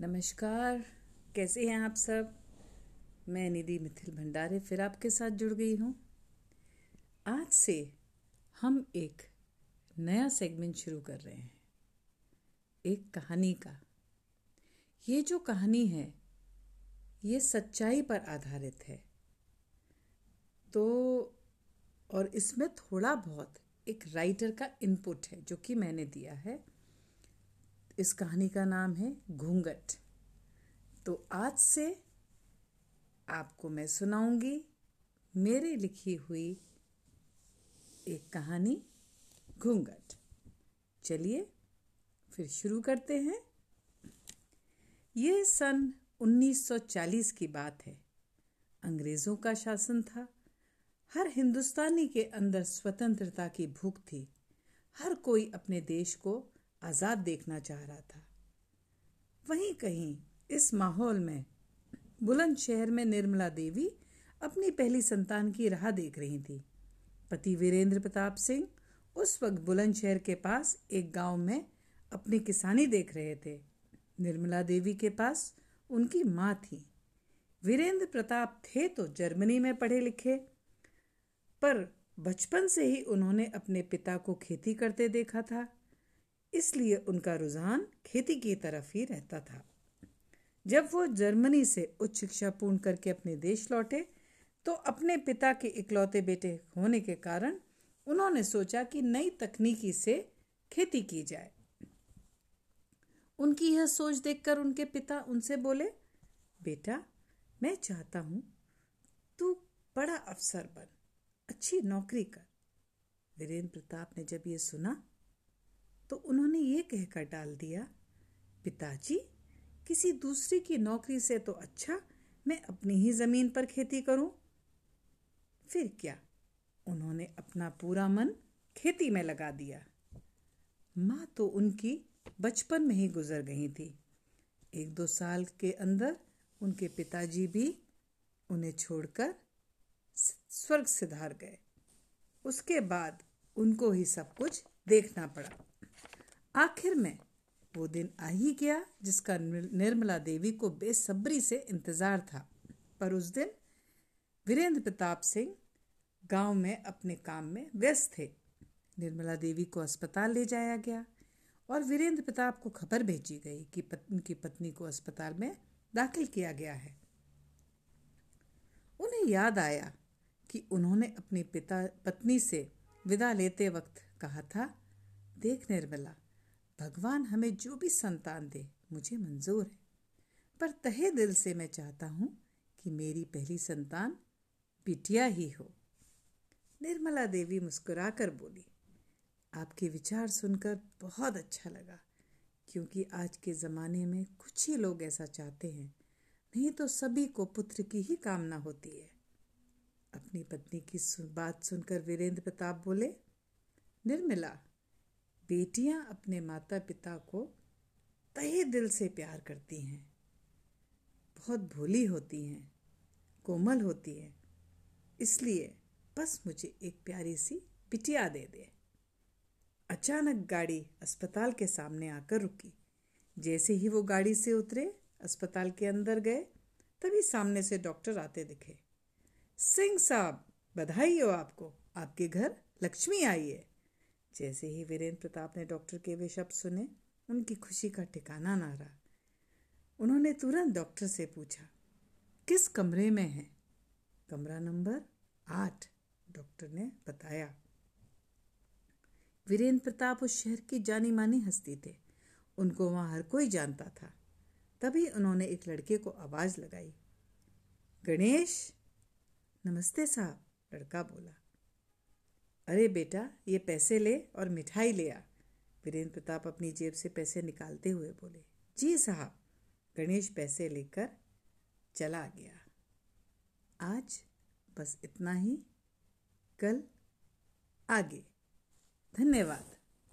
नमस्कार, कैसे हैं आप सब? मैं निधि मिथिल भंडारे फिर आपके साथ जुड़ गई हूँ। आज से हम एक नया सेगमेंट शुरू कर रहे हैं, एक कहानी का। ये जो कहानी है, ये सच्चाई पर आधारित है। तो और इसमें थोड़ा बहुत एक राइटर का इनपुट है, जो कि मैंने दिया है। इस कहानी का नाम है घूंघट। तो आज से आपको मैं सुनाऊँगी मेरी लिखी हुई एक कहानी घूंघट। चलिए फिर शुरू करते हैं। ये सन 1940 की बात है। अंग्रेज़ों का शासन था। हर हिंदुस्तानी के अंदर स्वतंत्रता की भूख थी। हर कोई अपने देश को आज़ाद देखना चाह रहा था। वहीं कहीं इस माहौल में बुलंदशहर में निर्मला देवी अपनी पहली संतान की राह देख रही थी। पति वीरेंद्र प्रताप सिंह उस वक्त बुलंदशहर के पास एक गाँव में अपनी किसानी देख रहे थे। निर्मला देवी के पास उनकी माँ थी। वीरेंद्र प्रताप थे तो जर्मनी में पढ़े लिखे, पर बचपन से ही उन्होंने अपने पिता को खेती करते देखा था। इसलिए उनका रुझान खेती की तरफ़ ही रहता था। जब वो जर्मनी से उच्च शिक्षा पूर्ण करके अपने देश लौटे तो अपने पिता के इकलौते बेटे होने के कारण उन्होंने सोचा कि नई तकनीकी से खेती की जाए। उनकी यह सोच देखकर उनके पिता उनसे बोले, बेटा, मैं चाहता हूँ, तू बड़ा अफसर बन, अच्छी नौकरी कर। वीरेंद्र प्रताप ने जब ये सुना तो उन्होंने ये कहकर डाल दिया, पिताजी, किसी दूसरे की नौकरी से तो अच्छा मैं अपनी ही ज़मीन पर खेती करूँ। फिर क्या उन्होंने अपना पूरा मन खेती में लगा दिया? माँ तो उनकी बचपन में ही गुजर गई थी। एक दो साल के अंदर उनके पिताजी भी उन्हें छोड़कर स्वर्ग सिधार गए। उसके बाद उनको ही सब कुछ देखना पड़ा। आखिर में वो दिन आ ही गया जिसका निर्मला देवी को बेसब्री से इंतज़ार था। पर उस दिन वीरेंद्र प्रताप सिंह गाँव में अपने काम में व्यस्त थे। निर्मला देवी को अस्पताल ले जाया गया और वीरेंद्र प्रताप को खबर भेजी गई कि पत, उनकी पत्नी को अस्पताल में दाखिल किया गया है। उन्हें याद आया कि उन्होंने अपने पिता पत्नी से विदा लेते वक्त कहा था देख निर्मला भगवान हमें जो भी संतान दे, मुझे मंजूर है। पर तहे दिल से मैं चाहता हूँ कि मेरी पहली संतान बिटिया ही हो। निर्मला देवी मुस्कुराकर बोली, आपके विचार सुनकर बहुत अच्छा लगा, क्योंकि आज के ज़माने में कुछ ही लोग ऐसा चाहते हैं, नहीं तो सभी को पुत्र की ही कामना होती है। अपनी पत्नी की बात सुनकर वीरेंद्र प्रताप बोले, निर्मला बेटियाँ अपने माता पिता को तहे दिल से प्यार करती हैं। बहुत भोली होती हैं, कोमल होती हैं, इसलिए बस मुझे एक प्यारी सी बिटिया दे दे। अचानक गाड़ी अस्पताल के सामने आकर रुकी। जैसे ही वो गाड़ी से उतरे, अस्पताल के अंदर गए, तभी सामने से डॉक्टर आते दिखे। सिंह साहब, बधाई हो आपको। आपके घर लक्ष्मी आई है। जैसे ही वीरेंद्र प्रताप ने डॉक्टर के वे शब्द सुने, उनकी खुशी का ठिकाना ना रहा। उन्होंने तुरंत डॉक्टर से पूछा, किस कमरे में है? कमरा नंबर आठ, डॉक्टर ने बताया। वीरेंद्र प्रताप उस शहर की जानी मानी हस्ती थे। उनको वहाँ हर कोई जानता था। तभी उन्होंने एक लड़के को आवाज़ लगाई। गणेश? नमस्ते साहब, लड़का बोला। अरे बेटा, ये पैसे ले और मिठाई ले आ। वीरेंद्र प्रताप अपनी जेब से पैसे निकालते हुए बोले, जी साहब। गणेश पैसे लेकर चला गया। आज बस इतना ही। कल आगे। धन्यवाद।